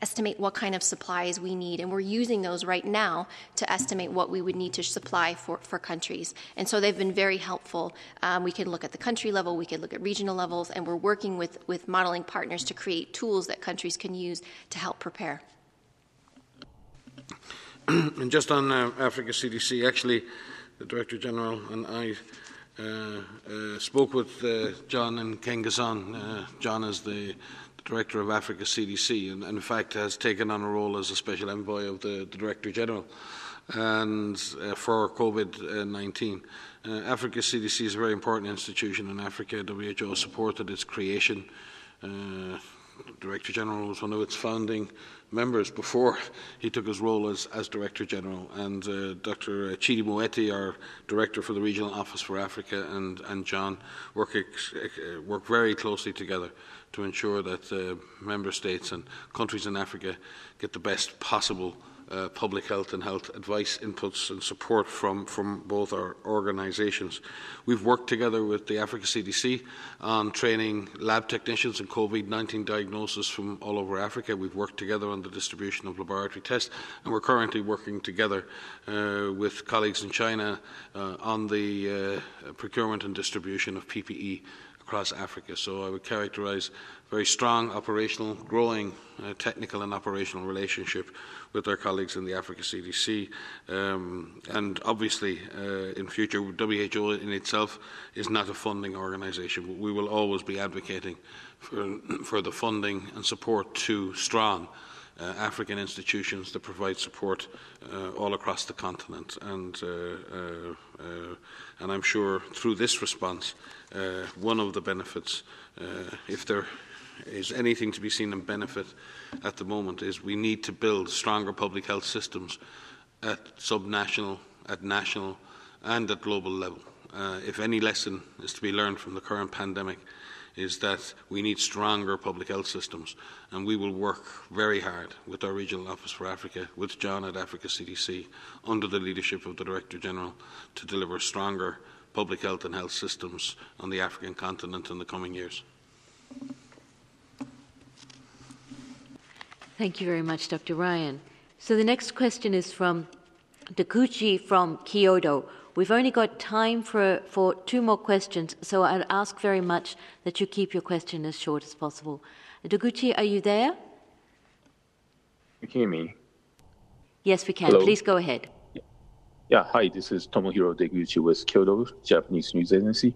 estimate what kind of supplies we need. And we're using those right now to estimate what we would need to supply for, for countries. And so they've been very helpful. Um, we can look at the country level, we can look at regional levels, and we're working with, with modeling partners to create tools that countries can use to help prepare. and just on uh, Africa CDC, actually, the Director General and I uh, uh, spoke with uh, John Nkengasong. Uh, John is the Director of Africa CDC, and, and, in fact has taken on a role as a special envoy of the, the Director General and uh, for COVID 19. Uh, Africa CDC is a very important institution in Africa. WHO supported its creation. Uh, Director General was one of its founding members before he took his role as, as Director General. And uh, Dr. Chidi Moeti, our Director for the Regional Office for Africa, and, and John work, ex- work very closely together to ensure that uh, member states and countries in Africa get the best possible uh, public health and health advice, inputs and support from, from both our organisations. We've worked together with the Africa CDC on training lab technicians in COVID-19 diagnosis from all over Africa. We've worked together on the distribution of laboratory tests and we're currently working together uh, with colleagues in China uh, on the uh, procurement and distribution of PPE across Africa. So I would characterise very strong operational, growing uh, technical and operational relationship with our colleagues in the Africa CDC. Um, and obviously, uh, in future, WHO in itself is not a funding organisation. We will always be advocating for, for the funding and support to strong uh, African institutions that provide support uh, all across the continent. And, uh, uh, uh and I'm sure through this response, uh, one of the benefits, uh, if there is anything to be seen in benefit at the moment, is we need to build stronger public health systems at subnational, at national, and at global level. Uh, if any lesson is to be learned from the current pandemic, is that we need stronger public health systems, and we will work very hard with our Regional Office for Africa, with John at Africa CDC, under the leadership of the Director General, to deliver stronger public health and health systems on the African continent in the coming years. Thank you very much, Dr. Ryan. So the next question is from Deguchi from Kyodo. We've only got time for, for two more questions, so I'd ask very much that you keep your question as short as possible. Deguchi, are you there? You hear me? Yes, we can. Hello? Please go ahead. Yeah, hi, this is Tomohiro Deguchi with Kyodo, Japanese news agency.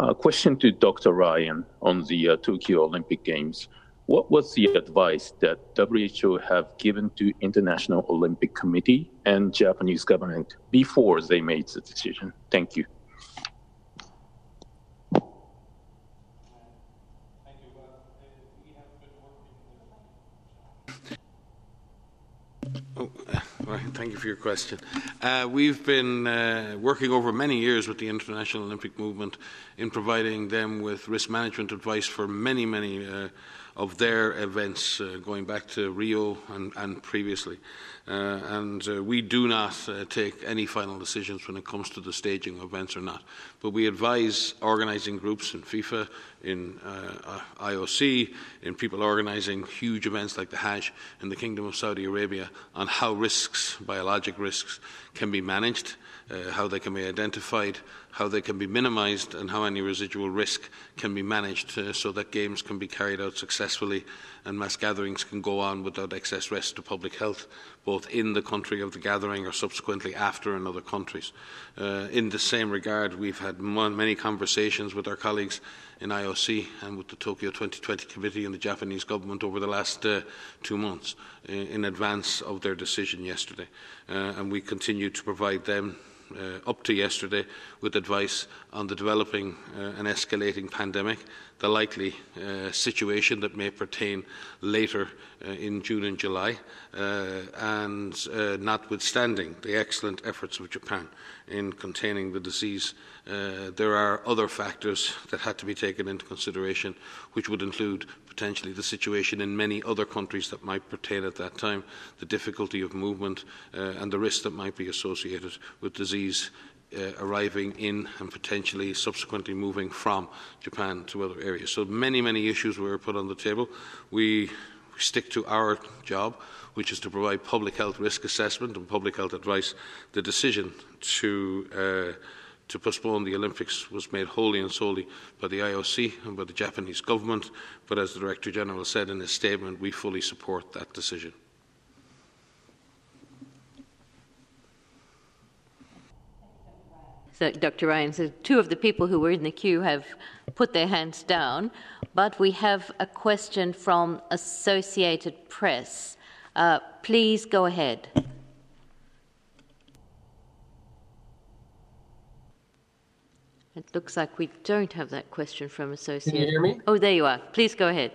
Uh, question to Dr. Ryan on the uh, Tokyo Olympic Games. What was the advice that WHO have given to International Olympic Committee and Japanese government before they made the decision? Thank you. Oh, Right, thank you for your question. Uh, we've been uh, working over many years with the International Olympic Movement in providing them with risk management advice for many, many uh, of their events uh, going back to Rio and, and previously. Uh, and uh, we do not uh, take any final decisions when it comes to the staging of events or not. But we advise organising groups in FIFA, in uh, IOC, in people organising huge events like the Hajj in the Kingdom of Saudi Arabia on how risks, biologic risks, can be managed, uh, how they can be identified, how they can be minimised, and how any residual risk can be managed uh, so that games can be carried out successfully and mass gatherings can go on without excess risk to public health, both in the country of the gathering or subsequently after in other countries. Uh, in the same regard, we've had many conversations with our colleagues in IOC and with the Tokyo 2020 Committee and the Japanese government over the last uh, two months in, uh, in advance of their decision yesterday. Uh, and we continue to provide them up to yesterday with advice on the developing uh, and escalating pandemic, the likely uh, situation that may pertain later uh, in June and July, uh, and uh, notwithstanding the excellent efforts of Japan in containing the disease, there are other factors that had to be taken into consideration, which would include potentially the situation in many other countries that might pertain at that time, the difficulty of movement, uh, and the risk that might be associated with disease uh, arriving in and potentially subsequently moving from Japan to other areas. So many, many issues were put on the table. We stick to our job, which is to provide public health risk assessment and public health advice. The decision to uh, to postpone the Olympics was made wholly and solely by the IOC and by the Japanese government, but as the Director General said in his statement, we fully support that decision. So, Dr. Ryan, so two of the people who were in the queue have put their hands down, but we have a question from Associated Press. Uh, please go ahead. It looks like we don't have that question from Associated. Can you hear me? Oh, there you are. Please go ahead.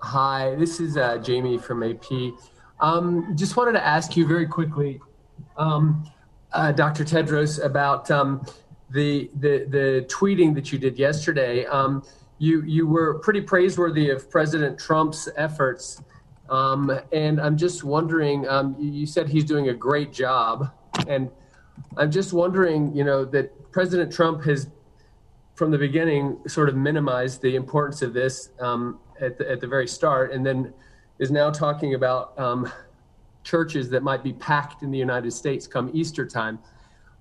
Hi, this is uh, Jamie from AP. Um, just wanted to ask you very quickly, um, uh, Dr. Tedros, about um, the, the the tweeting that you did yesterday. Um, you you were pretty praiseworthy of President Trump's efforts, um, and I'm just wondering. Um, you said he's doing a great job, and I'm just wondering, you know, that President Trump has, from the beginning, sort of minimized the importance of this um, at, the, at the very start, and then is now talking about um, churches that might be packed in the United States come Easter time.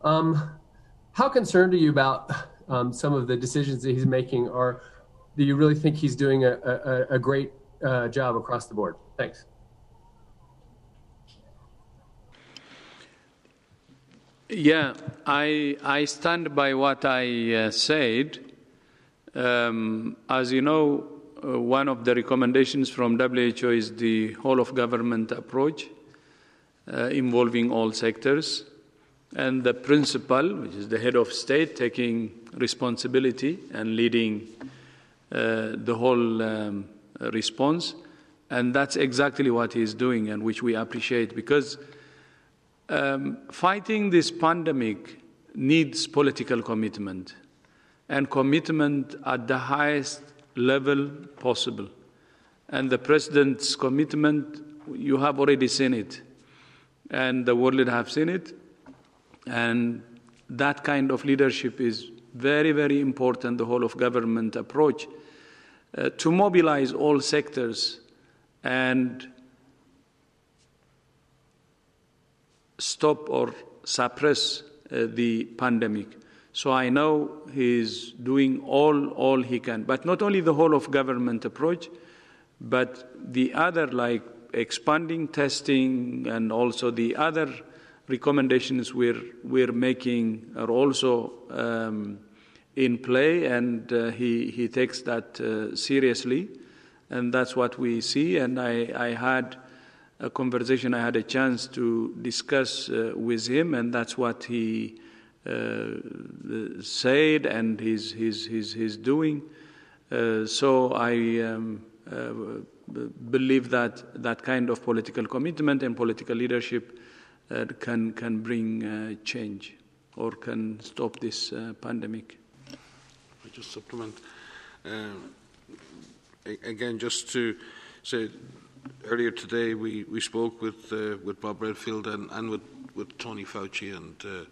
Um, how concerned are you about um, some of the decisions that he's making, or do you really think he's doing a, a, a great uh, job across the board? Thanks. Yeah, I, I stand by what I uh, said. Um, as you know, uh, one of the recommendations from WHO is the whole of government approach uh, involving all sectors. And the principal, which is the head of state, taking responsibility and leading uh, the whole um, response. And that's exactly what he's doing, and which we appreciate because um, fighting this pandemic needs political commitment and commitment at the highest level possible. And the president's commitment, you have already seen it, and the world have seen it. And that kind of leadership is very, very important, the whole of government approach, uh, to mobilize all sectors and stop or suppress uh, the pandemic. So I know he's doing all all he can, but not only the whole of government approach, but the other like expanding testing and also the other recommendations we're we're making are also um, in play, and uh, he he takes that uh, seriously, and that's what we see. And I I had a conversation I had a chance to discuss uh, with him, and that's what he uh, said and he's, he's, he's, he's doing. Uh, so I um, uh, believe that that kind of political commitment and political leadership uh, can, can bring uh, change or can stop this pandemic. I just supplement. again, just to say, earlier today we, we spoke with uh, with Bob Redfield and, and with, with Tony Fauci, and uh,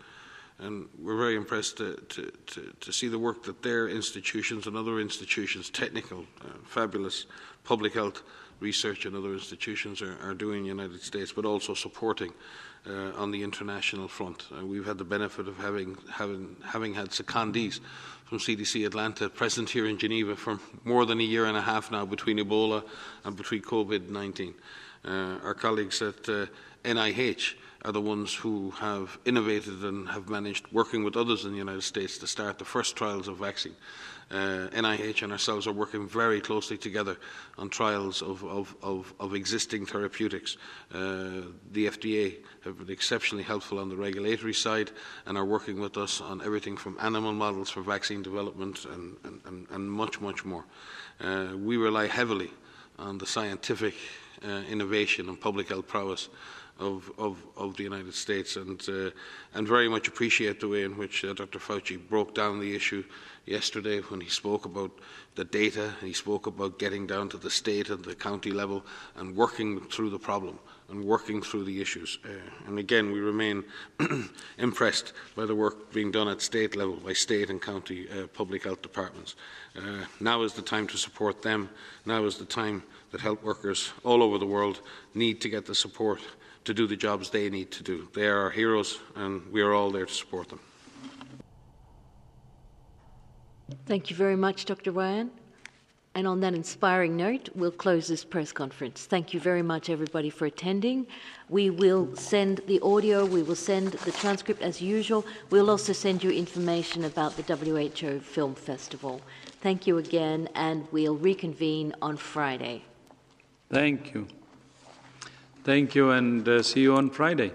and we're very impressed to, to, to, to, see the work that their institutions and other institutions, technical, uh, fabulous public health research and other institutions are, are, doing in the United States, but also supporting uh, on the international front. Uh, we've had the benefit of having having having had secondees from CDC Atlanta, present here in Geneva for more than a year and a half now between Ebola and between COVID 19. Uh, our colleagues at uh, NIH are the ones who have innovated and have managed, working with others in the United States, to start the first trials of vaccine. Uh, NIH and ourselves are working very closely together on trials of, of, of, of existing therapeutics. Uh, the FDA have been exceptionally helpful on the regulatory side and are working with us on everything from animal models for vaccine development and, and, and much, much more. Uh, we rely heavily on the scientific uh, innovation and public health prowess of, of, of the United States and, uh, and very much appreciate the way in which uh, Dr. Fauci broke down the issue yesterday when he spoke about the data, he spoke about getting down to the state and the county level and working through the problem and working through the issues. Uh, and again, we remain impressed by the work being done at state level by state and county uh, public health departments. Uh, now is the time to support them. Now is the time that health workers all over the world need to get the support to do the jobs they need to do. They are our heroes, and we are all there to support them. Thank you very much, Dr. Ryan. And on that inspiring note, we'll close this press conference. Thank you very much, everybody, for attending. We will send the audio, we will send the transcript as usual. We'll also send you information about the WHO Film Festival. Thank you again, and we'll reconvene on Friday. Thank you. Thank you, and uh, see you on Friday.